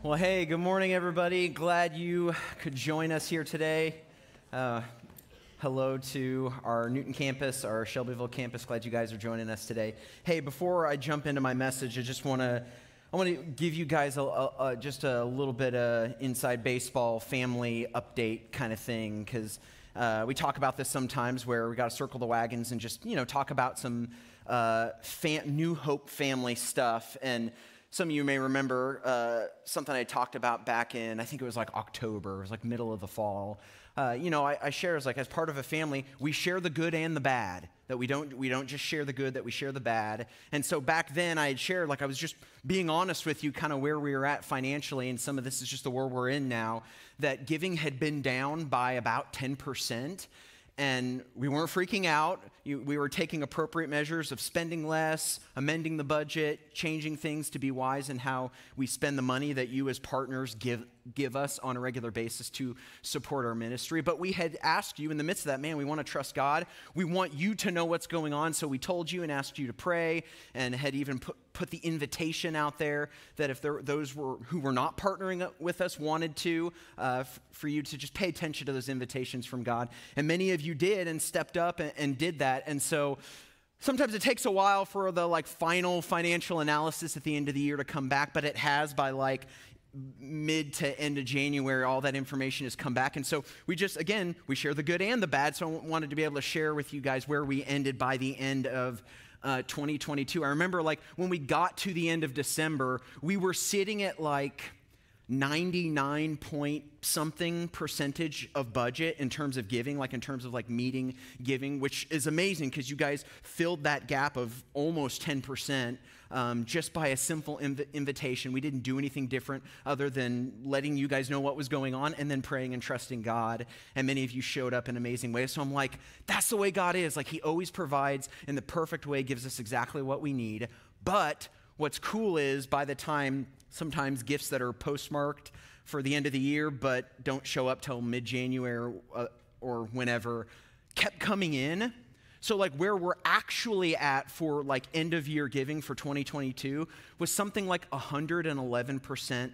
Well, hey, good morning, everybody. Glad you could join us here today. Uh, hello to our Newton campus, our Shelbyville campus. Glad you guys are joining us today. Hey, before I jump into my message, I just want to I want to give you guys a, a, a, just a little bit of inside baseball family update kind of thing because uh, we talk about this sometimes where we got to circle the wagons and just you know talk about some uh, fam- New Hope family stuff and some of you may remember uh, something I talked about back in, I think it was like October, it was like middle of the fall. Uh, you know, I, I share as like as part of a family, we share the good and the bad. That we don't we don't just share the good, that we share the bad. And so back then, I had shared like I was just being honest with you, kind of where we were at financially, and some of this is just the world we're in now. That giving had been down by about ten percent, and we weren't freaking out. We were taking appropriate measures of spending less, amending the budget, changing things to be wise in how we spend the money that you as partners give, give us on a regular basis to support our ministry. But we had asked you in the midst of that, man, we want to trust God. We want you to know what's going on. So we told you and asked you to pray and had even put, put the invitation out there that if there, those were, who were not partnering with us wanted to, uh, f- for you to just pay attention to those invitations from God. And many of you did and stepped up and, and did that. And so sometimes it takes a while for the like final financial analysis at the end of the year to come back, but it has by like mid to end of January, all that information has come back. And so we just, again, we share the good and the bad. So I wanted to be able to share with you guys where we ended by the end of uh, 2022. I remember like when we got to the end of December, we were sitting at like 99 point something percentage of budget in terms of giving, like in terms of like meeting giving, which is amazing because you guys filled that gap of almost 10% um, just by a simple inv- invitation. We didn't do anything different other than letting you guys know what was going on and then praying and trusting God. And many of you showed up in amazing ways. So I'm like, that's the way God is. Like He always provides in the perfect way, gives us exactly what we need. But what's cool is by the time sometimes gifts that are postmarked for the end of the year but don't show up till mid January uh, or whenever kept coming in. So, like, where we're actually at for like end of year giving for 2022 was something like 111%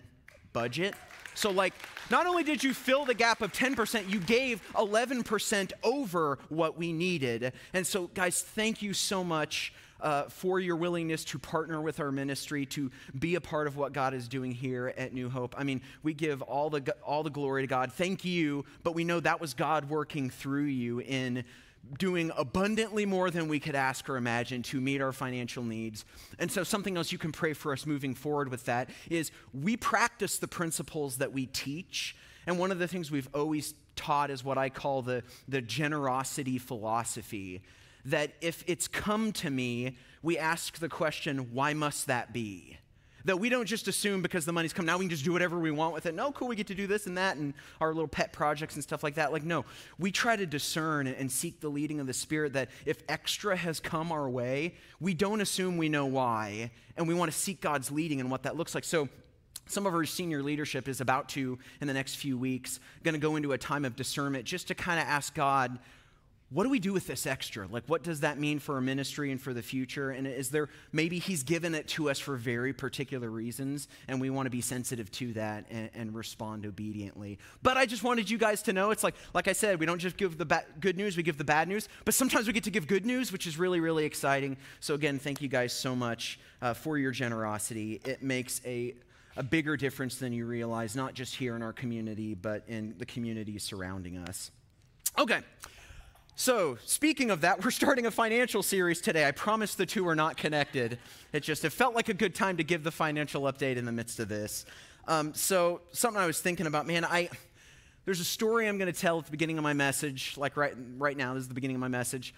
budget. So, like, not only did you fill the gap of 10%, you gave 11% over what we needed. And so, guys, thank you so much uh, for your willingness to partner with our ministry, to be a part of what God is doing here at New Hope. I mean, we give all the, all the glory to God. Thank you, but we know that was God working through you in doing abundantly more than we could ask or imagine to meet our financial needs. And so, something else you can pray for us moving forward with that is we practice the principles that we teach. And one of the things we've always taught is what I call the, the generosity philosophy that if it's come to me, we ask the question, why must that be? That we don't just assume because the money's come, now we can just do whatever we want with it. No, cool, we get to do this and that and our little pet projects and stuff like that. Like, no, we try to discern and seek the leading of the Spirit that if extra has come our way, we don't assume we know why, and we want to seek God's leading and what that looks like. So, some of our senior leadership is about to, in the next few weeks, going to go into a time of discernment just to kind of ask God, what do we do with this extra? Like, what does that mean for our ministry and for the future? And is there maybe He's given it to us for very particular reasons, and we want to be sensitive to that and, and respond obediently. But I just wanted you guys to know it's like, like I said, we don't just give the ba- good news, we give the bad news, but sometimes we get to give good news, which is really, really exciting. So, again, thank you guys so much uh, for your generosity. It makes a a bigger difference than you realize, not just here in our community, but in the community surrounding us. Okay. So, speaking of that, we're starting a financial series today. I promise the two are not connected. It just it felt like a good time to give the financial update in the midst of this. Um, so, something I was thinking about, man, I there's a story I'm going to tell at the beginning of my message. Like right right now, this is the beginning of my message.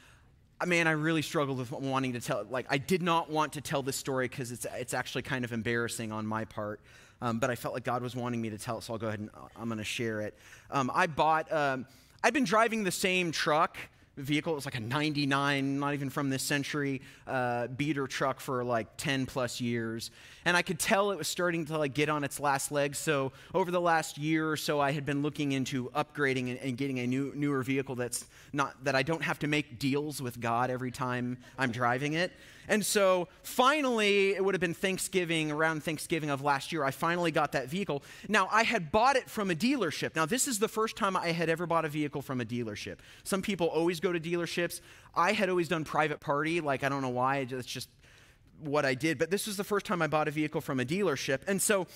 Uh, man, I really struggled with wanting to tell. Like, I did not want to tell this story because it's it's actually kind of embarrassing on my part. Um, but I felt like God was wanting me to tell it, so I'll go ahead and uh, I'm going to share it. Um, I bought. Um, I'd been driving the same truck vehicle. It was like a 99, not even from this century, uh, beater truck for like 10 plus years. And I could tell it was starting to like get on its last legs. So over the last year or so, I had been looking into upgrading and, and getting a new, newer vehicle that's not, that I don't have to make deals with God every time I'm driving it. And so finally, it would have been Thanksgiving, around Thanksgiving of last year, I finally got that vehicle. Now, I had bought it from a dealership. Now, this is the first time I had ever bought a vehicle from a dealership. Some people always go to dealerships. I had always done private party. Like, I don't know why, it's just what I did. But this was the first time I bought a vehicle from a dealership. And so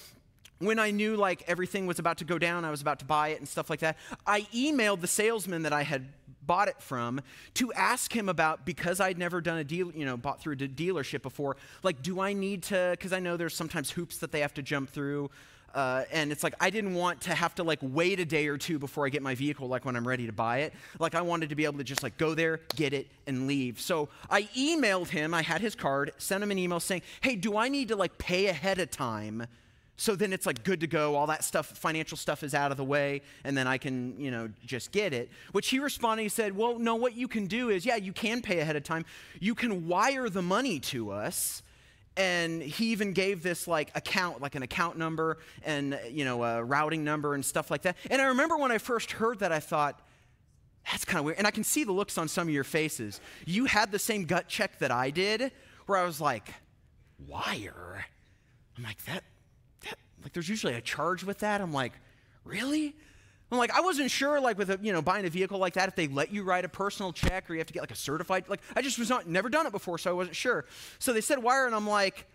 when I knew like everything was about to go down, I was about to buy it and stuff like that, I emailed the salesman that I had bought it from to ask him about because I'd never done a deal, you know, bought through a dealership before. Like, do I need to? Because I know there's sometimes hoops that they have to jump through. Uh, and it's like I didn't want to have to like wait a day or two before I get my vehicle, like when I'm ready to buy it. Like I wanted to be able to just like go there, get it, and leave. So I emailed him. I had his card, sent him an email saying, "Hey, do I need to like pay ahead of time so then it's like good to go. All that stuff, financial stuff is out of the way, and then I can, you know, just get it. Which he responded, he said, Well, no, what you can do is, yeah, you can pay ahead of time. You can wire the money to us. And he even gave this like account, like an account number and, you know, a routing number and stuff like that. And I remember when I first heard that, I thought, that's kind of weird. And I can see the looks on some of your faces. You had the same gut check that I did, where I was like, wire? I'm like, that like there's usually a charge with that. I'm like, really? I'm like, I wasn't sure, like with a, you know, buying a vehicle like that, if they let you write a personal check or you have to get like a certified, like I just was not, never done it before, so I wasn't sure. So they said wire, and I'm like,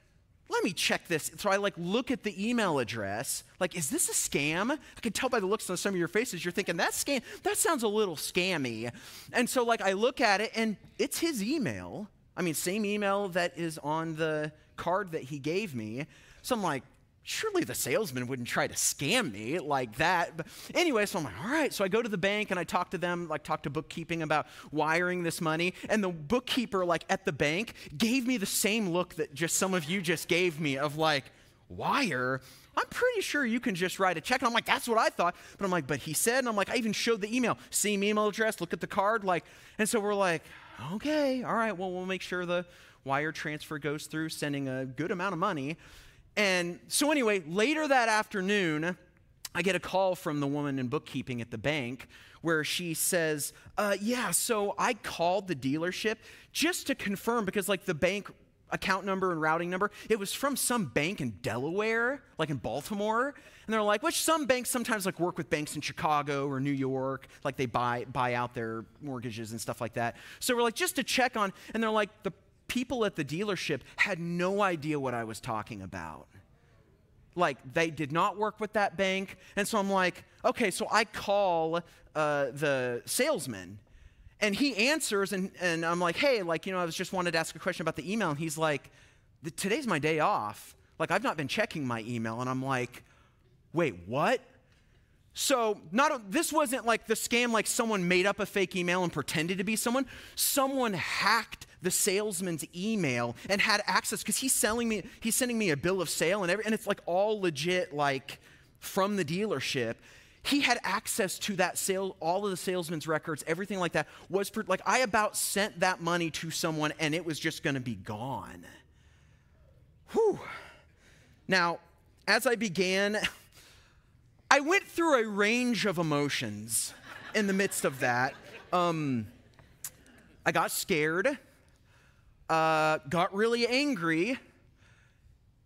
let me check this. So I like look at the email address. Like, is this a scam? I can tell by the looks on some of your faces, you're thinking that scam, that sounds a little scammy. And so like I look at it and it's his email. I mean, same email that is on the card that he gave me. So I'm like, surely the salesman wouldn't try to scam me like that. But anyway, so I'm like, all right. So I go to the bank and I talk to them, like talk to bookkeeping about wiring this money. And the bookkeeper, like at the bank, gave me the same look that just some of you just gave me of like, wire? I'm pretty sure you can just write a check. And I'm like, that's what I thought. But I'm like, but he said, and I'm like, I even showed the email, same email address, look at the card. Like, and so we're like, okay, all right, well, we'll make sure the wire transfer goes through, sending a good amount of money. And so, anyway, later that afternoon, I get a call from the woman in bookkeeping at the bank where she says, uh, Yeah, so I called the dealership just to confirm because, like, the bank account number and routing number, it was from some bank in Delaware, like in Baltimore. And they're like, which some banks sometimes like work with banks in Chicago or New York, like they buy buy out their mortgages and stuff like that. So we're like, just to check on, and they're like, the people at the dealership had no idea what I was talking about. Like, they did not work with that bank. And so I'm like, okay, so I call uh, the salesman. And he answers, and, and I'm like, hey, like, you know, I was just wanted to ask a question about the email. And he's like, today's my day off. Like, I've not been checking my email. And I'm like, wait, what? So, not this wasn't like the scam like someone made up a fake email and pretended to be someone. Someone hacked the salesman's email and had access because he's selling me he's sending me a bill of sale and every, and it's like all legit like from the dealership. He had access to that sale, all of the salesman's records, everything like that was like I about sent that money to someone and it was just going to be gone. Whew. Now, as I began I went through a range of emotions in the midst of that. Um, I got scared, uh, got really angry,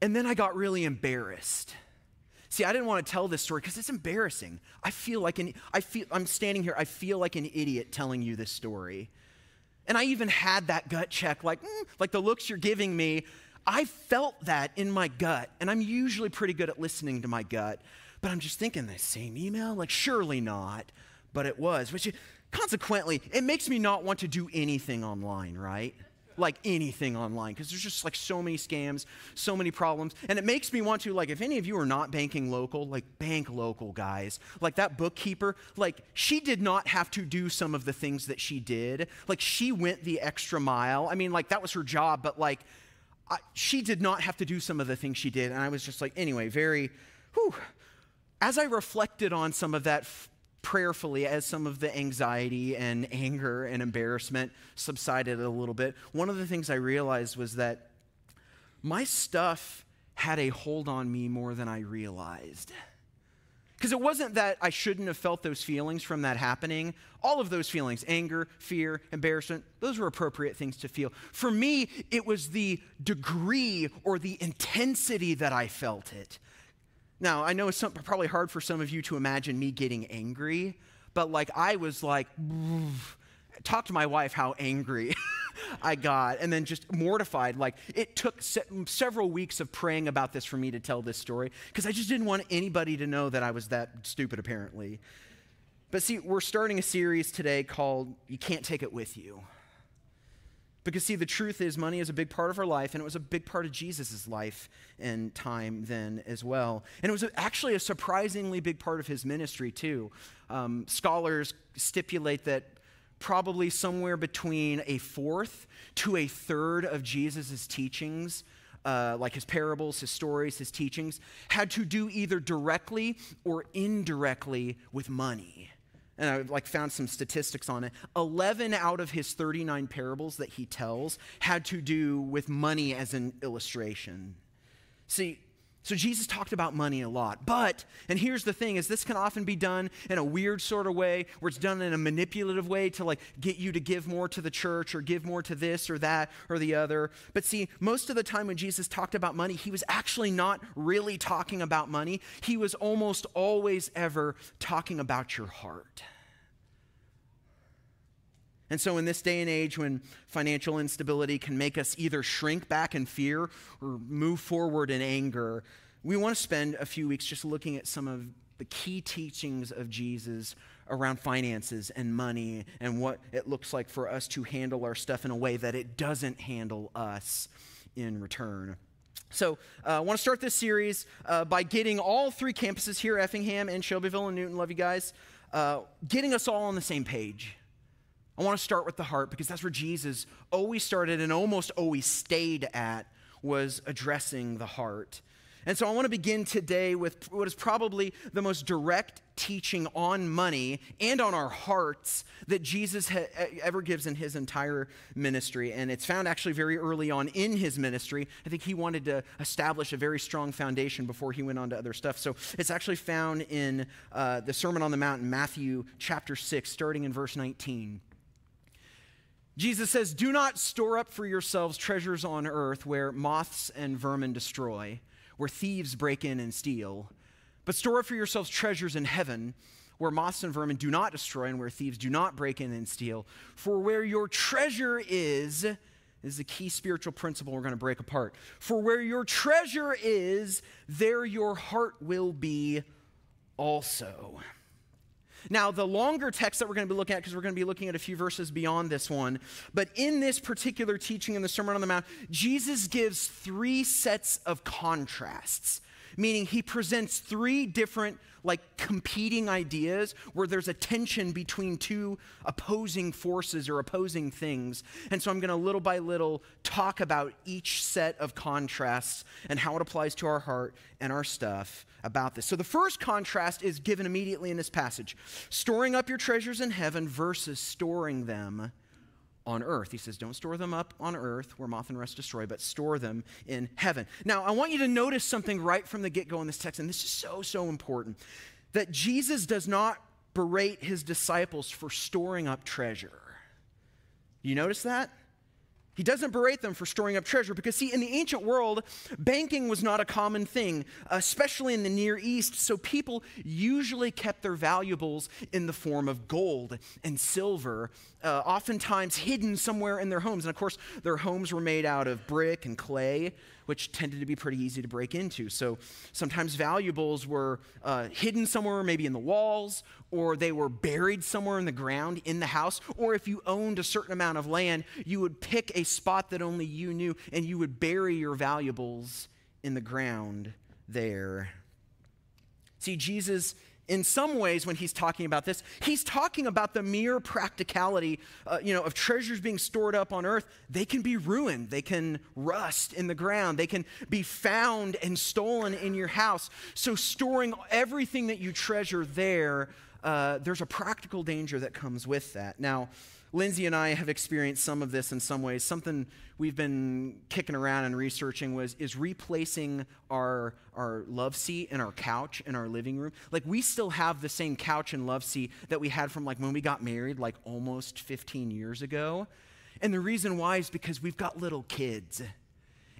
and then I got really embarrassed. See, I didn't want to tell this story because it's embarrassing. I feel like an I feel I'm standing here, I feel like an idiot telling you this story. And I even had that gut check, like, mm, like the looks you're giving me. I felt that in my gut, and I'm usually pretty good at listening to my gut. But I'm just thinking, the same email? Like, surely not. But it was. Which, consequently, it makes me not want to do anything online, right? Like anything online, because there's just like so many scams, so many problems. And it makes me want to, like, if any of you are not banking local, like, bank local, guys. Like that bookkeeper, like, she did not have to do some of the things that she did. Like, she went the extra mile. I mean, like, that was her job, but like, I, she did not have to do some of the things she did. And I was just like, anyway, very, whew, as I reflected on some of that prayerfully, as some of the anxiety and anger and embarrassment subsided a little bit, one of the things I realized was that my stuff had a hold on me more than I realized. Because it wasn't that I shouldn't have felt those feelings from that happening. All of those feelings anger, fear, embarrassment those were appropriate things to feel. For me, it was the degree or the intensity that I felt it. Now, I know it's some, probably hard for some of you to imagine me getting angry, but like I was like, talk to my wife how angry I got, and then just mortified. Like it took se- several weeks of praying about this for me to tell this story because I just didn't want anybody to know that I was that stupid, apparently. But see, we're starting a series today called You Can't Take It With You. Because, see, the truth is, money is a big part of our life, and it was a big part of Jesus' life and time then as well. And it was actually a surprisingly big part of his ministry, too. Um, scholars stipulate that probably somewhere between a fourth to a third of Jesus' teachings, uh, like his parables, his stories, his teachings, had to do either directly or indirectly with money. And I like found some statistics on it. 11 out of his 39 parables that he tells had to do with money as an illustration. See, so Jesus talked about money a lot. But, and here's the thing, is this can often be done in a weird sort of way, where it's done in a manipulative way to like get you to give more to the church or give more to this or that or the other. But see, most of the time when Jesus talked about money, he was actually not really talking about money. He was almost always ever talking about your heart. And so, in this day and age when financial instability can make us either shrink back in fear or move forward in anger, we want to spend a few weeks just looking at some of the key teachings of Jesus around finances and money and what it looks like for us to handle our stuff in a way that it doesn't handle us in return. So, uh, I want to start this series uh, by getting all three campuses here Effingham and Shelbyville and Newton, love you guys, uh, getting us all on the same page I want to start with the heart because that's where Jesus always started and almost always stayed at was addressing the heart. And so I want to begin today with what is probably the most direct teaching on money and on our hearts that Jesus ha- ever gives in his entire ministry. And it's found actually very early on in his ministry. I think he wanted to establish a very strong foundation before he went on to other stuff. So it's actually found in uh, the Sermon on the Mount in Matthew chapter 6, starting in verse 19. Jesus says, Do not store up for yourselves treasures on earth where moths and vermin destroy, where thieves break in and steal, but store up for yourselves treasures in heaven where moths and vermin do not destroy and where thieves do not break in and steal. For where your treasure is, is the key spiritual principle we're going to break apart. For where your treasure is, there your heart will be also. Now, the longer text that we're going to be looking at, because we're going to be looking at a few verses beyond this one, but in this particular teaching in the Sermon on the Mount, Jesus gives three sets of contrasts, meaning he presents three different like competing ideas where there's a tension between two opposing forces or opposing things. And so I'm going to little by little talk about each set of contrasts and how it applies to our heart and our stuff about this. So the first contrast is given immediately in this passage storing up your treasures in heaven versus storing them on earth. He says, Don't store them up on earth where moth and rust destroy, but store them in heaven. Now, I want you to notice something right from the get go in this text, and this is so, so important that Jesus does not berate his disciples for storing up treasure. You notice that? He doesn't berate them for storing up treasure because, see, in the ancient world, banking was not a common thing, especially in the Near East. So people usually kept their valuables in the form of gold and silver, uh, oftentimes hidden somewhere in their homes. And of course, their homes were made out of brick and clay which tended to be pretty easy to break into. So sometimes valuables were uh, hidden somewhere, maybe in the walls, or they were buried somewhere in the ground in the house. Or if you owned a certain amount of land, you would pick a spot that only you knew and you would bury your valuables in the ground there. See, Jesus in some ways when he's talking about this he's talking about the mere practicality uh, you know of treasures being stored up on earth. They can be ruined. They can rust in the ground. They can be found and stolen in your house. So storing everything that you treasure there uh, there's a practical danger that comes with that. Now Lindsay and I have experienced some of this in some ways. Something we've been kicking around and researching was is replacing our our love seat and our couch in our living room. Like we still have the same couch and love seat that we had from like when we got married like almost 15 years ago. And the reason why is because we've got little kids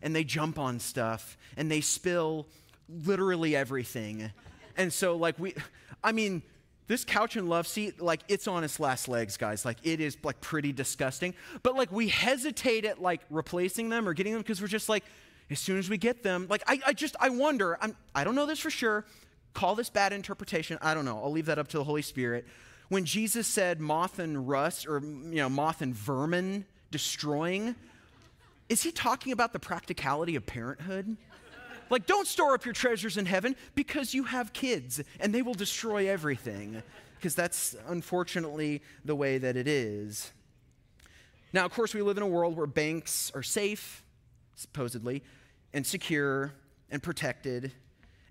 and they jump on stuff and they spill literally everything. And so like we I mean this couch and love seat, like it's on its last legs, guys. Like it is like pretty disgusting. But like we hesitate at like replacing them or getting them because we're just like, as soon as we get them, like I, I just I wonder, I'm I don't know this for sure. Call this bad interpretation. I don't know. I'll leave that up to the Holy Spirit. When Jesus said moth and rust, or you know, moth and vermin destroying, is he talking about the practicality of parenthood? Like, don't store up your treasures in heaven because you have kids and they will destroy everything. Because that's unfortunately the way that it is. Now, of course, we live in a world where banks are safe, supposedly, and secure and protected.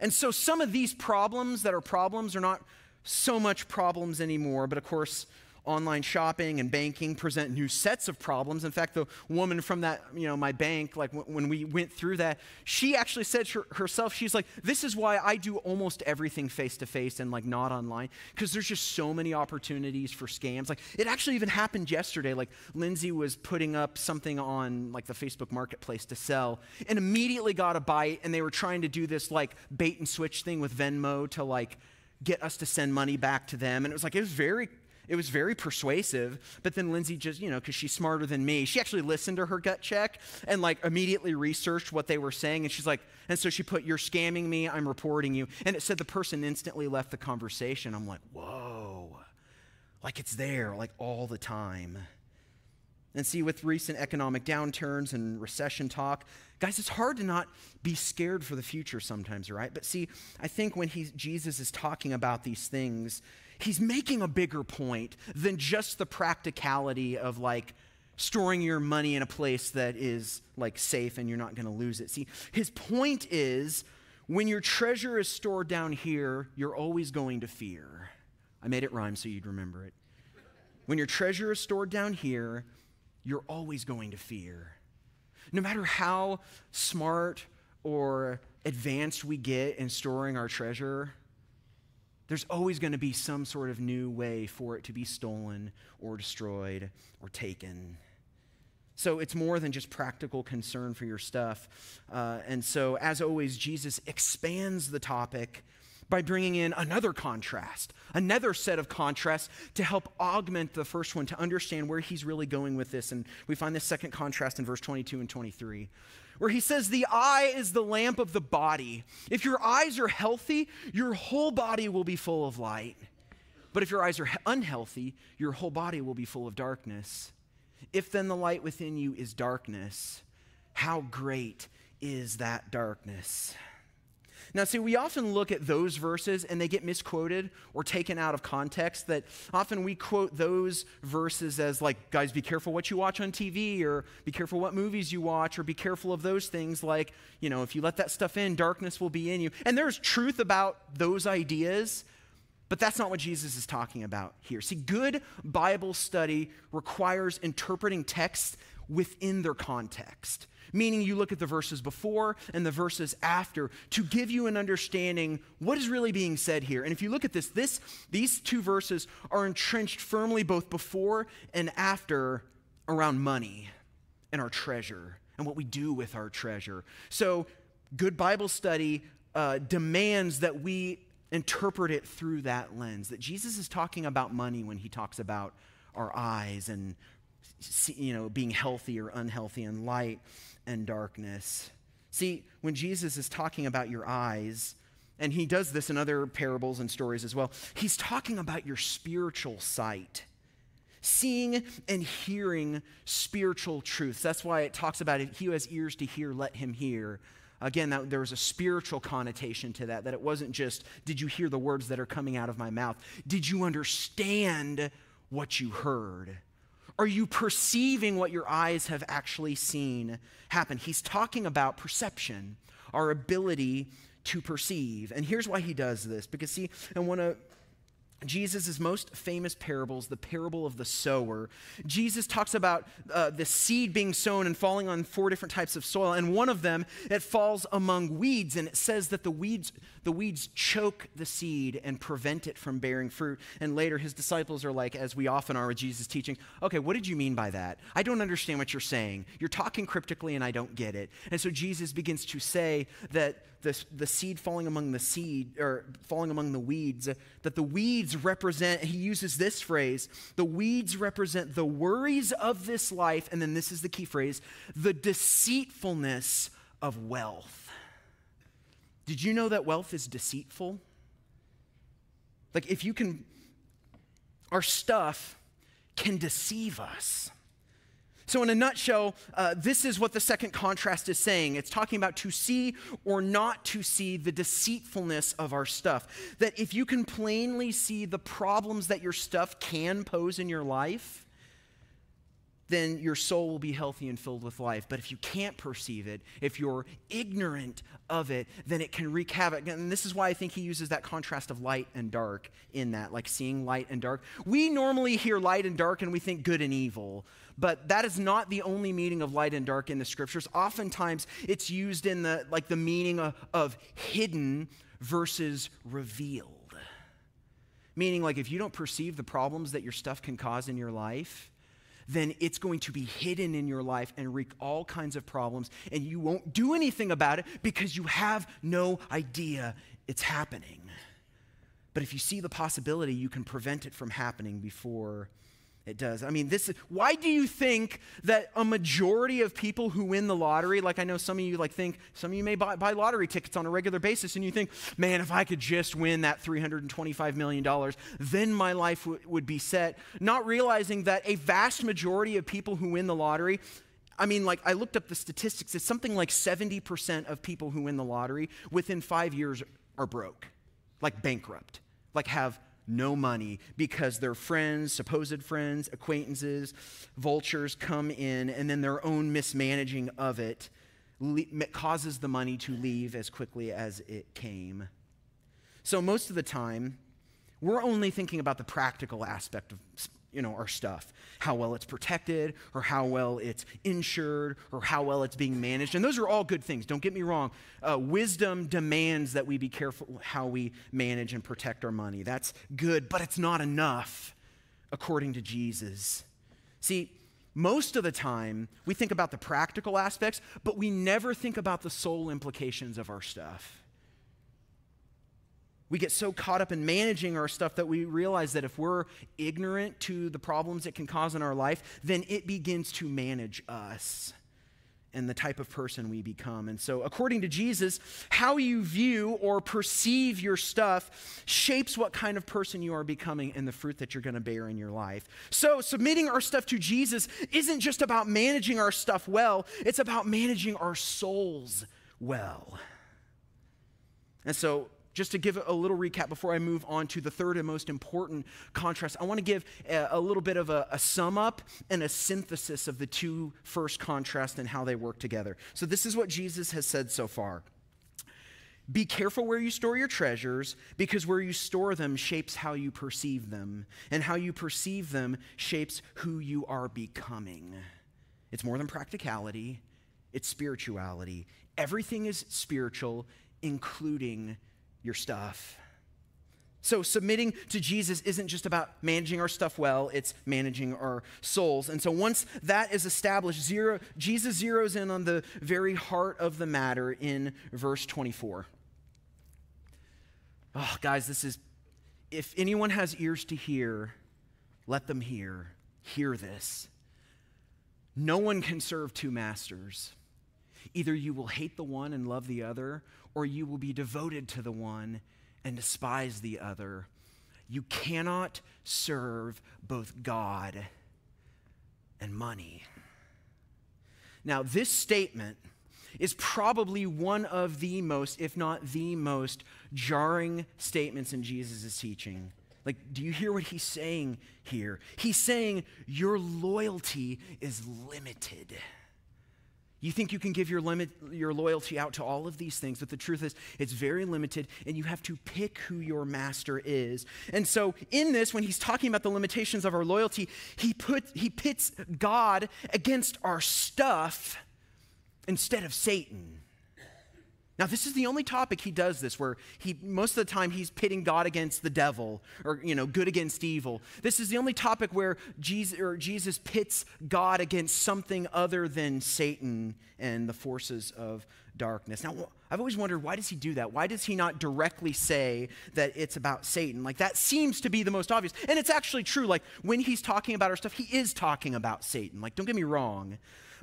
And so some of these problems that are problems are not so much problems anymore. But of course, online shopping and banking present new sets of problems. In fact, the woman from that, you know, my bank, like when we went through that, she actually said herself, she's like, this is why I do almost everything face to face and like not online, because there's just so many opportunities for scams. Like it actually even happened yesterday. Like Lindsay was putting up something on like the Facebook marketplace to sell and immediately got a bite, and they were trying to do this like bait and switch thing with Venmo to like get us to send money back to them. And it was like, it was very it was very persuasive. But then Lindsay just, you know, because she's smarter than me, she actually listened to her gut check and like immediately researched what they were saying. And she's like, and so she put, You're scamming me, I'm reporting you. And it said the person instantly left the conversation. I'm like, Whoa. Like it's there, like all the time. And see, with recent economic downturns and recession talk, guys, it's hard to not be scared for the future sometimes, right? But see, I think when he, Jesus is talking about these things, he's making a bigger point than just the practicality of like storing your money in a place that is like safe and you're not going to lose it. See, his point is when your treasure is stored down here, you're always going to fear. I made it rhyme so you'd remember it. When your treasure is stored down here, you're always going to fear. No matter how smart or advanced we get in storing our treasure, there's always going to be some sort of new way for it to be stolen or destroyed or taken. So it's more than just practical concern for your stuff. Uh, and so, as always, Jesus expands the topic by bringing in another contrast, another set of contrasts to help augment the first one to understand where he's really going with this. And we find this second contrast in verse 22 and 23 where he says, The eye is the lamp of the body. If your eyes are healthy, your whole body will be full of light. But if your eyes are unhealthy, your whole body will be full of darkness. If then the light within you is darkness, how great is that darkness? Now, see, we often look at those verses and they get misquoted or taken out of context. That often we quote those verses as, like, guys, be careful what you watch on TV, or be careful what movies you watch, or be careful of those things. Like, you know, if you let that stuff in, darkness will be in you. And there's truth about those ideas. But that's not what Jesus is talking about here. See, good Bible study requires interpreting texts within their context meaning you look at the verses before and the verses after to give you an understanding what is really being said here. And if you look at this, this these two verses are entrenched firmly both before and after around money and our treasure and what we do with our treasure. So, good Bible study uh, demands that we interpret it through that lens. That Jesus is talking about money when he talks about our eyes and you know being healthy or unhealthy and light and darkness. See, when Jesus is talking about your eyes, and he does this in other parables and stories as well, he's talking about your spiritual sight. Seeing and hearing spiritual truths. That's why it talks about it. He who has ears to hear, let him hear. Again, that, there was a spiritual connotation to that, that it wasn't just, did you hear the words that are coming out of my mouth? Did you understand what you heard? Are you perceiving what your eyes have actually seen happen? He's talking about perception, our ability to perceive. And here's why he does this. Because, see, I want to Jesus' most famous parables, the parable of the sower. Jesus talks about uh, the seed being sown and falling on four different types of soil, and one of them it falls among weeds, and it says that the weeds the weeds choke the seed and prevent it from bearing fruit. And later, his disciples are like, as we often are with Jesus teaching, okay, what did you mean by that? I don't understand what you're saying. You're talking cryptically, and I don't get it. And so Jesus begins to say that the, the seed falling among the seed, or falling among the weeds, that the weeds represent, he uses this phrase, the weeds represent the worries of this life, and then this is the key phrase, the deceitfulness of wealth. Did you know that wealth is deceitful? Like, if you can, our stuff can deceive us. So, in a nutshell, uh, this is what the second contrast is saying. It's talking about to see or not to see the deceitfulness of our stuff. That if you can plainly see the problems that your stuff can pose in your life, then your soul will be healthy and filled with life. But if you can't perceive it, if you're ignorant of it, then it can wreak havoc. And this is why I think he uses that contrast of light and dark in that, like seeing light and dark. We normally hear light and dark and we think good and evil, but that is not the only meaning of light and dark in the scriptures. Oftentimes it's used in the like the meaning of, of hidden versus revealed. Meaning like if you don't perceive the problems that your stuff can cause in your life, then it's going to be hidden in your life and wreak all kinds of problems, and you won't do anything about it because you have no idea it's happening. But if you see the possibility, you can prevent it from happening before it does. I mean, this why do you think that a majority of people who win the lottery, like I know some of you like think, some of you may buy, buy lottery tickets on a regular basis, and you think, man, if I could just win that $325 million, then my life w- would be set. Not realizing that a vast majority of people who win the lottery, I mean, like, I looked up the statistics. It's something like 70% of people who win the lottery within five years are broke, like bankrupt, like have no money because their friends, supposed friends, acquaintances, vultures come in, and then their own mismanaging of it causes the money to leave as quickly as it came. So, most of the time, we're only thinking about the practical aspect of you know, our stuff, how well it's protected, or how well it's insured, or how well it's being managed. And those are all good things, don't get me wrong. Uh, wisdom demands that we be careful how we manage and protect our money. That's good, but it's not enough, according to Jesus. See, most of the time, we think about the practical aspects, but we never think about the soul implications of our stuff. We get so caught up in managing our stuff that we realize that if we're ignorant to the problems it can cause in our life, then it begins to manage us and the type of person we become. And so, according to Jesus, how you view or perceive your stuff shapes what kind of person you are becoming and the fruit that you're going to bear in your life. So, submitting our stuff to Jesus isn't just about managing our stuff well, it's about managing our souls well. And so, just to give a little recap before I move on to the third and most important contrast, I want to give a, a little bit of a, a, sum up and a synthesis of the two first contrasts and how they work together. So, this is what Jesus has said so far. Be careful where you store your treasures, because where you store them shapes how you perceive them, and how you perceive them shapes who you are becoming. It's more than practicality, it's spirituality. Everything is spiritual, including your stuff. So, submitting to Jesus isn't just about managing our stuff well, it's managing our souls. And so, once that is established, zero, Jesus zeroes in on the very heart of the matter in verse 24. Oh, guys, this is, if anyone has ears to hear, let them hear. Hear this. No one can serve two masters. Either you will hate the one and love the other, or you will be devoted to the one and despise the other. You cannot serve both God and money. Now, this statement is probably one of the most, if not the most, jarring statements in Jesus' teaching. Like, do you hear what he's saying here? He's saying your loyalty is limited. You think you can give your, limit, your loyalty out to all of these things, but the truth is, it's very limited, and you have to pick who your master is. And so, in this, when he's talking about the limitations of our loyalty, he, put, he pits God against our stuff instead of Satan. Now, this is the only topic he does this where he most of the time he's pitting God against the devil or you know good against evil. This is the only topic where Jesus or Jesus pits God against something other than Satan and the forces of darkness. Now, I've always wondered why does he do that? Why does he not directly say that it's about Satan? Like that seems to be the most obvious. And it's actually true. Like when he's talking about our stuff, he is talking about Satan. Like don't get me wrong.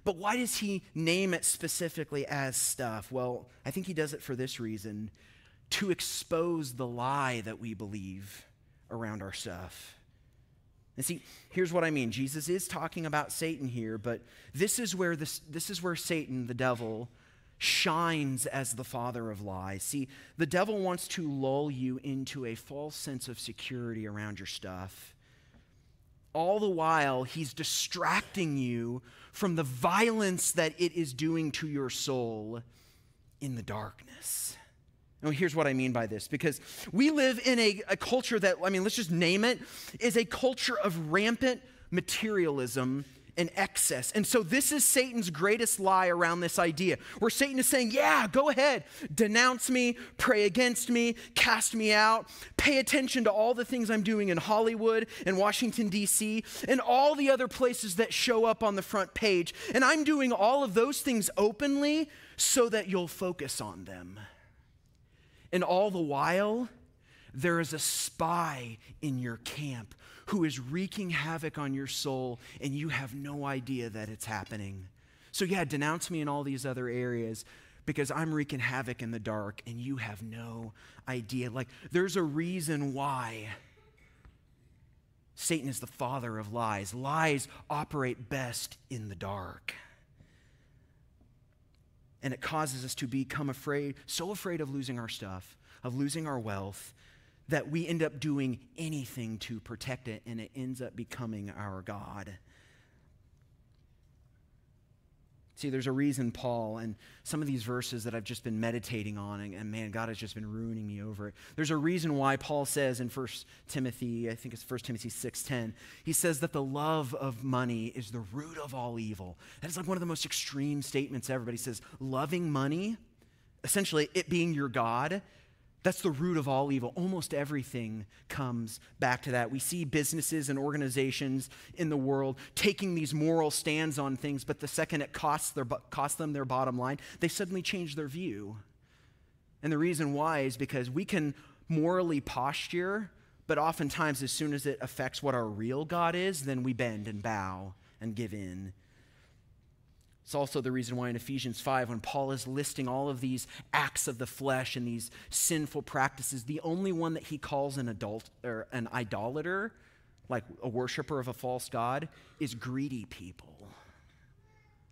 But why does he name it specifically as stuff? Well, I think he does it for this reason to expose the lie that we believe around our stuff. And see, here's what I mean. Jesus is talking about Satan here, but this is where this, this is where Satan, the devil, shines as the father of lies. See, the devil wants to lull you into a false sense of security around your stuff. All the while, he's distracting you from the violence that it is doing to your soul in the darkness. Now, here's what I mean by this because we live in a, a culture that, I mean, let's just name it, is a culture of rampant materialism and excess. And so, this is Satan's greatest lie around this idea, where Satan is saying, Yeah, go ahead, denounce me, pray against me, cast me out, pay attention to all the things I'm doing in Hollywood and Washington, D.C., and all the other places that show up on the front page. And I'm doing all of those things openly so that you'll focus on them. And all the while, there is a spy in your camp who is wreaking havoc on your soul, and you have no idea that it's happening. So, yeah, denounce me in all these other areas because I'm wreaking havoc in the dark, and you have no idea. Like, there's a reason why. Satan is the father of lies. Lies operate best in the dark. And it causes us to become afraid, so afraid of losing our stuff, of losing our wealth, that we end up doing anything to protect it and it ends up becoming our God. See, there's a reason Paul and some of these verses that I've just been meditating on, and, and, man, God has just been ruining me over it. There's a reason why Paul says in 1 Timothy, I think it's 1 Timothy 6.10, he says that the love of money is the root of all evil. That is like one of the most extreme statements ever. But he says, loving money, essentially it being your God, that's the root of all evil. Almost everything comes back to that. We see businesses and organizations in the world taking these moral stands on things, but the second it costs, their, costs them their bottom line, they suddenly change their view. And the reason why is because we can morally posture, but oftentimes, as soon as it affects what our real God is, then we bend and bow and give in. It's also the reason why in Ephesians 5, when Paul is listing all of these acts of the flesh and these sinful practices, the only one that he calls an adult or an idolater, like a worshiper of a false god, is greedy people.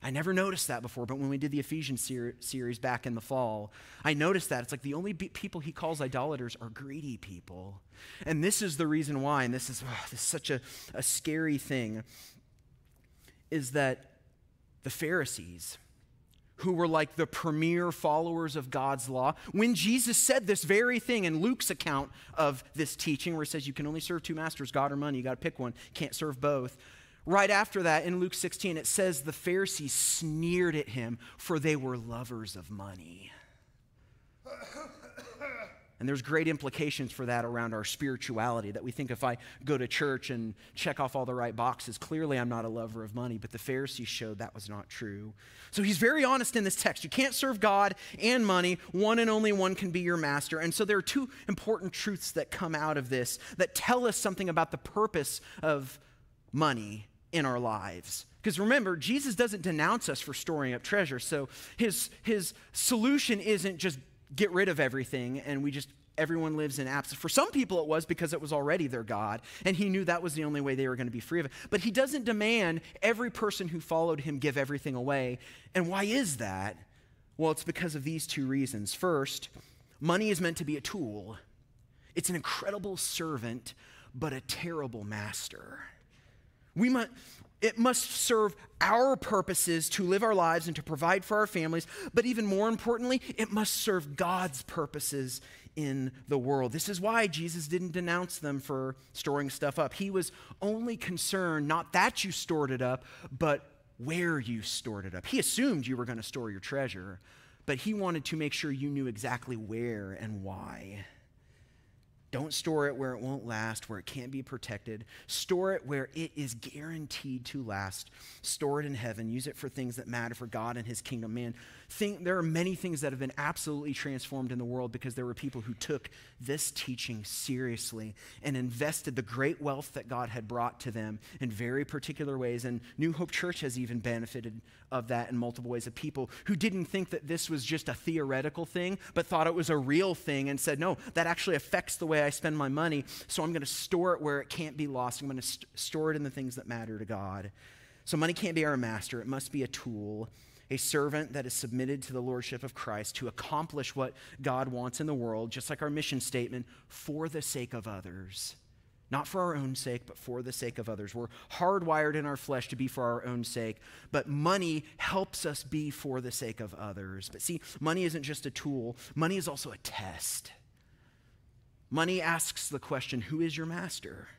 I never noticed that before, but when we did the Ephesians ser- series back in the fall, I noticed that. It's like the only be- people he calls idolaters are greedy people. And this is the reason why, and this is, this is such a, a scary thing, is that the Pharisees, who were like the premier followers of God's law, when Jesus said this very thing in Luke's account of this teaching, where he says you can only serve two masters, God or money, you got to pick one, can't serve both. Right after that, in Luke 16, it says the Pharisees sneered at him, for they were lovers of money. And there's great implications for that around our spirituality that we think if I go to church and check off all the right boxes, clearly I'm not a lover of money. But the Pharisees showed that was not true. So he's very honest in this text. You can't serve God and money, one and only one can be your master. And so there are two important truths that come out of this that tell us something about the purpose of money in our lives. Because remember, Jesus doesn't denounce us for storing up treasure. So his, his solution isn't just get rid of everything and we just everyone lives in absence. For some people, it was because it was already their God, and he knew that was the only way they were going to be free of it. But he doesn't demand every person who followed him give everything away. And why is that? Well, it's because of these two reasons. First, money is meant to be a tool, it's an incredible servant, but a terrible master. We must, it must serve our purposes to live our lives and to provide for our families, but even more importantly, it must serve God's purposes in the world. This is why Jesus didn't denounce them for storing stuff up. He was only concerned not that you stored it up, but where you stored it up. He assumed you were going to store your treasure, but he wanted to make sure you knew exactly where and why. Don't store it where it won't last, where it can't be protected. Store it where it is guaranteed to last. Store it in heaven. Use it for things that matter for God and his kingdom. Man, think there are many things that have been absolutely transformed in the world because there were people who took this teaching seriously and invested the great wealth that God had brought to them in very particular ways. And New Hope Church has even benefited of that in multiple ways of people who didn't think that this was just a theoretical thing, but thought it was a real thing and said, no, that actually affects the way I spend my money. So I'm going to store it where it can't be lost. I'm going to st- store it in the things that matter to God. So money can't be our master, it must be a tool a servant that is submitted to the lordship of Christ to accomplish what God wants in the world, just like our mission statement, for the sake of others. Not for our own sake, but for the sake of others. We're hardwired in our flesh to be for our own sake, but money helps us be for the sake of others. But see, money isn't just a tool, money is also a test. Money asks the question who is your master?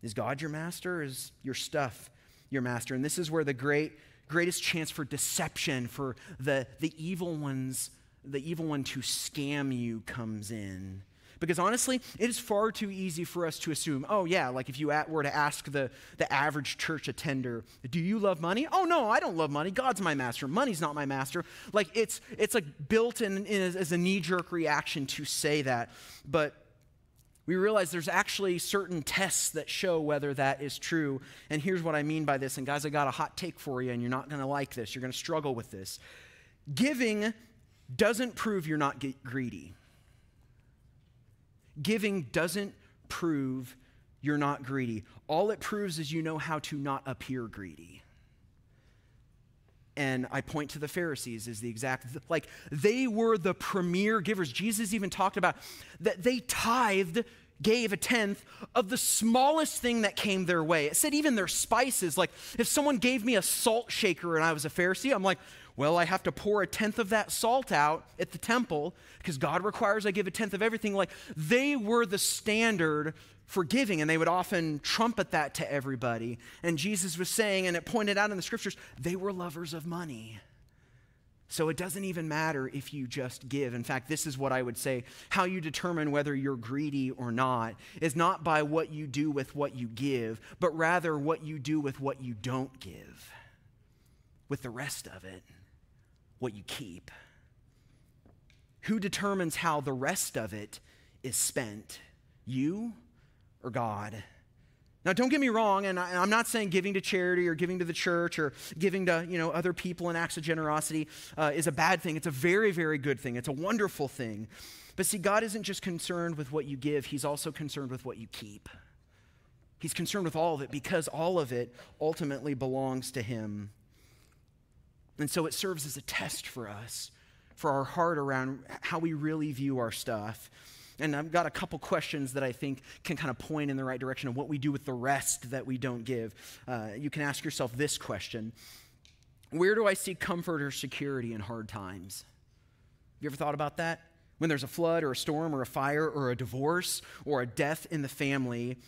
Is God your master? Is your stuff your master? And this is where the great greatest chance for deception, for the, the evil ones, the evil one to scam you comes in. Because honestly, it is far too easy for us to assume, oh, yeah, like if you were to ask the, the average church attender, do you love money? Oh, no, I don't love money. God's my master. Money's not my master. Like it's, it's like built in, in as, as a knee jerk reaction to say that. But we realize there's actually certain tests that show whether that is true. And here's what I mean by this. And guys, I got a hot take for you, and you're not going to like this. You're going to struggle with this. Giving doesn't prove you're not greedy. Giving doesn't prove you're not greedy. All it proves is you know how to not appear greedy and I point to the Pharisees as the exact, like, they were the premier givers. Jesus even talked about that they tithed, gave a tenth of the smallest thing that came their way. It said even their spices. Like, if someone gave me a salt shaker and I was a Pharisee, I'm like, well, I have to pour a tenth of that salt out at the temple because God requires I give a tenth of everything. Like, they were the standard forgiving, and they would often trumpet that to everybody. And Jesus was saying, and it pointed out in the scriptures, they were lovers of money. So it doesn't even matter if you just give. In fact, this is what I would say how you determine whether you're greedy or not is not by what you do with what you give, but rather what you do with what you don't give, with the rest of it, what you keep. Who determines how the rest of it is spent? You or God. Now, don't get me wrong, and I, am not saying giving to charity or giving to the church or giving to you know other people in acts of generosity uh, is a bad thing. It's a very, very good thing. It's a wonderful thing. But see, God isn't just concerned with what you give; He's also concerned with what you keep. He's concerned with all of it because all of it ultimately belongs to Him. And so it serves as a test for us, for our heart around how we really view our stuff. And I've got a couple questions that I think can kind of point in the right direction of what we do with the rest that we don't give. Uh, you can ask yourself this question Where do I seek comfort or security in hard times? Have you ever thought about that? When there's a flood or a storm or a fire or a divorce or a death in the family,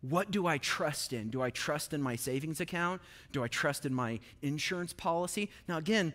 what do I trust in? Do I trust in my savings account? Do I trust in my insurance policy? Now, again,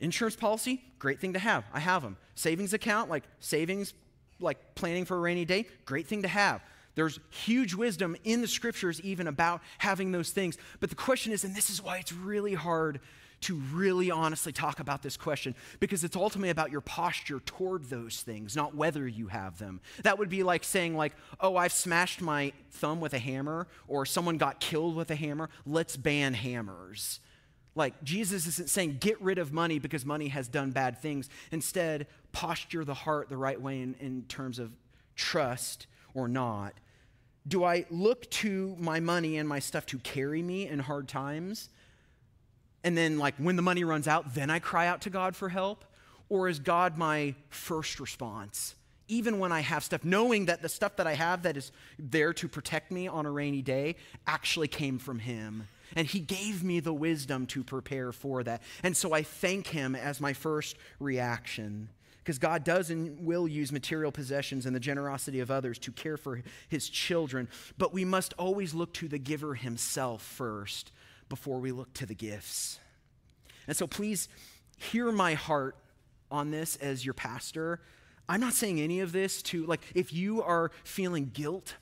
insurance policy, great thing to have. I have them. Savings account, like savings like planning for a rainy day, great thing to have. There's huge wisdom in the scriptures even about having those things. But the question is, and this is why it's really hard to really honestly talk about this question because it's ultimately about your posture toward those things, not whether you have them. That would be like saying like, "Oh, I've smashed my thumb with a hammer or someone got killed with a hammer. Let's ban hammers." Like, Jesus isn't saying get rid of money because money has done bad things. Instead, posture the heart the right way in, in terms of trust or not. Do I look to my money and my stuff to carry me in hard times? And then, like, when the money runs out, then I cry out to God for help? Or is God my first response, even when I have stuff, knowing that the stuff that I have that is there to protect me on a rainy day actually came from Him. And He gave me the wisdom to prepare for that. And so I thank Him as my first reaction. Because God does and will use material possessions and the generosity of others to care for His children. But we must always look to the giver Himself first before we look to the gifts. And so please hear my heart on this as your pastor. I'm not saying any of this to, like, if you are feeling guilt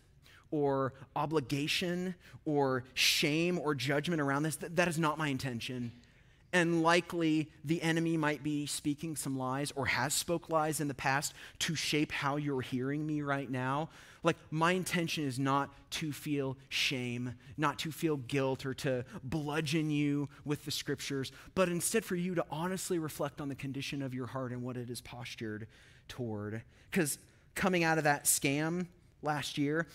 or obligation or shame or judgment around this, that, that is not my intention. And likely the enemy might be speaking some lies or has spoke lies in the past to shape how you're hearing me right now. Like, my intention is not to feel shame, not to feel guilt or to bludgeon you with the scriptures, but instead for you to honestly reflect on the condition of your heart and what it is postured toward. Because coming out of that scam last year,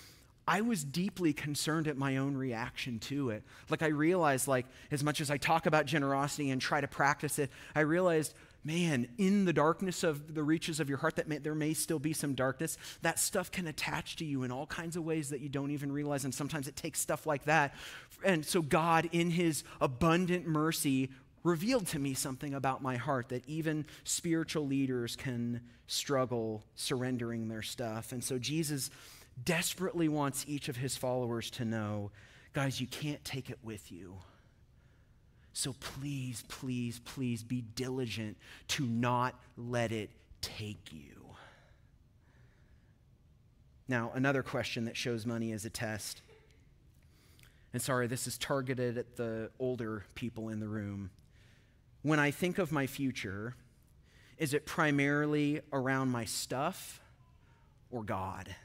I was deeply concerned at my own reaction to it. Like, I realized, like, as much as I talk about generosity and try to practice it, I realized, man, in the darkness of the reaches of your heart, that may, there may still be some darkness. That stuff can attach to you in all kinds of ways that you don't even realize. And sometimes it takes stuff like that. And so, God, in His abundant mercy, revealed to me something about my heart that even spiritual leaders can struggle surrendering their stuff. And so, Jesus desperately wants each of his followers to know guys, you can't take it with you. So please, please, please be diligent to not let it take you. Now, another question that shows money as a test. And sorry, this is targeted at the older people in the room. When I think of my future, is it primarily around my stuff or God?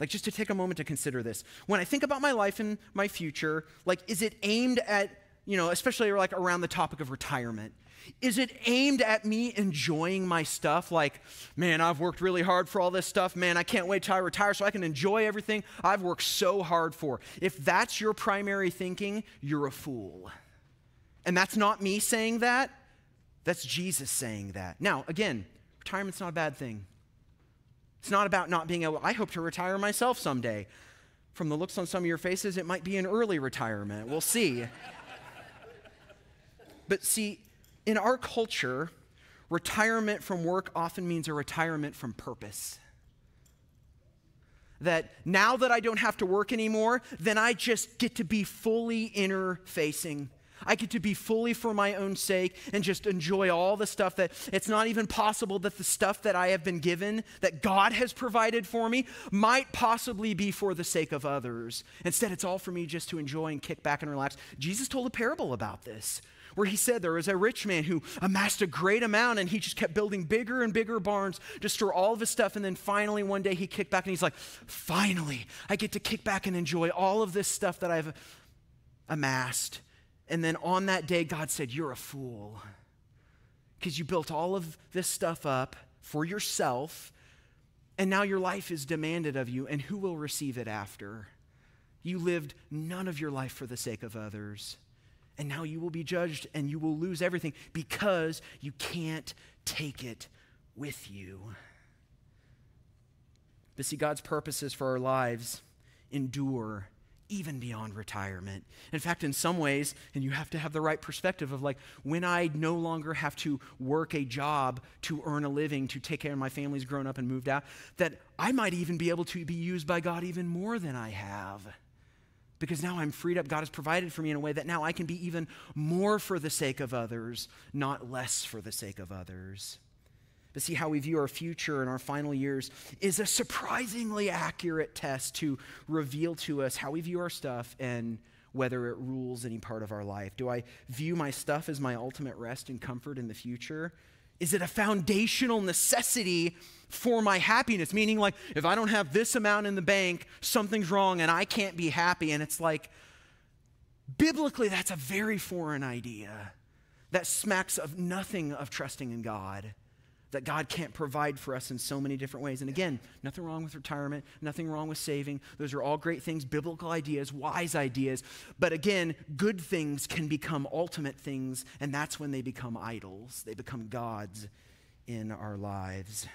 Like, just to take a moment to consider this. When I think about my life and my future, like, is it aimed at, you know, especially like around the topic of retirement? Is it aimed at me enjoying my stuff? Like, man, I've worked really hard for all this stuff. Man, I can't wait till I retire so I can enjoy everything I've worked so hard for. If that's your primary thinking, you're a fool. And that's not me saying that, that's Jesus saying that. Now, again, retirement's not a bad thing. It's not about not being able, I hope to retire myself someday. From the looks on some of your faces, it might be an early retirement. We'll see. but see, in our culture, retirement from work often means a retirement from purpose. That now that I don't have to work anymore, then I just get to be fully inner facing. I get to be fully for my own sake and just enjoy all the stuff that it's not even possible that the stuff that I have been given, that God has provided for me, might possibly be for the sake of others. Instead, it's all for me just to enjoy and kick back and relax. Jesus told a parable about this where he said there was a rich man who amassed a great amount and he just kept building bigger and bigger barns to store all of his stuff. And then finally, one day, he kicked back and he's like, Finally, I get to kick back and enjoy all of this stuff that I've amassed. And then on that day, God said, You're a fool. Because you built all of this stuff up for yourself, and now your life is demanded of you, and who will receive it after? You lived none of your life for the sake of others. And now you will be judged and you will lose everything because you can't take it with you. But see, God's purposes for our lives endure even beyond retirement. In fact, in some ways, and you have to have the right perspective of like, when I no longer have to work a job to earn a living, to take care of my family's grown up and moved out, that I might even be able to be used by God even more than I have. Because now I'm freed up. God has provided for me in a way that now I can be even more for the sake of others, not less for the sake of others to see how we view our future and our final years is a surprisingly accurate test to reveal to us how we view our stuff and whether it rules any part of our life. Do I view my stuff as my ultimate rest and comfort in the future? Is it a foundational necessity for my happiness? Meaning, like, if I don't have this amount in the bank, something's wrong and I can't be happy. And it's like, biblically, that's a very foreign idea that smacks of nothing of trusting in God that God can't provide for us in so many different ways. And again, nothing wrong with retirement, nothing wrong with saving. Those are all great things, biblical ideas, wise ideas. But again, good things can become ultimate things, and that's when they become idols. They become gods in our lives.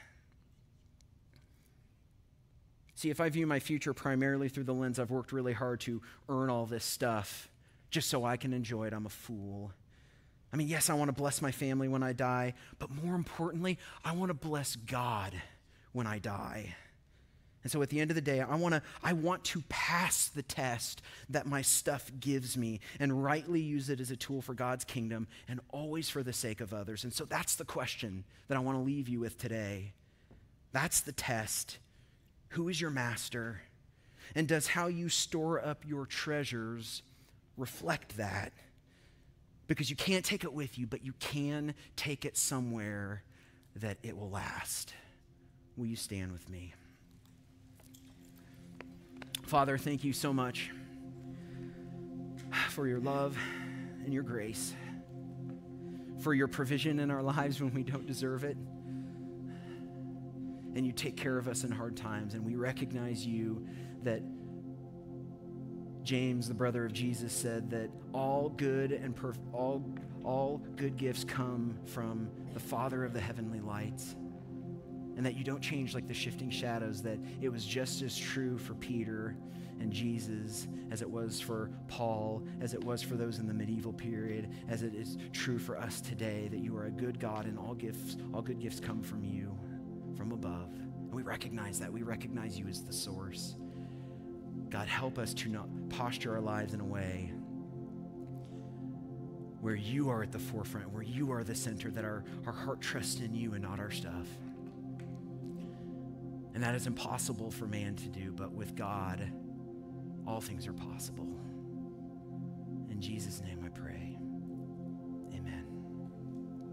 See, if I view my future primarily through the lens I've worked really hard to earn all this stuff just so I can enjoy it, I'm a fool. I mean, yes, I want to bless my family when I die, but more importantly, I want to bless God when I die. And so at the end of the day, I want to I want to pass the test that my stuff gives me and rightly use it as a tool for God's kingdom and always for the sake of others. And so that's the question that I want to leave you with today. That's the test. Who is your master? And does how you store up your treasures reflect that? Because you can't take it with you, but you can take it somewhere that it will last. Will you stand with me? Father, thank you so much for your love and your grace, for your provision in our lives when we don't deserve it. And you take care of us in hard times. And we recognize you that James, the brother of Jesus, said that all good and perf- all, all good gifts come from the Father of the heavenly lights and that you don't change like the shifting shadows, that it was just as true for Peter and Jesus as it was for Paul, as it was for those in the medieval period, as it is true for us today, that you are a good God and all gifts, all good gifts come from you, from above. And we recognize that. We recognize you as the source. God, help us to not posture our lives in a way where you are at the forefront, where you are the center, that our, our heart trusts in you and not our stuff. And that is impossible for man to do, but with God, all things are possible. In Jesus' name I pray.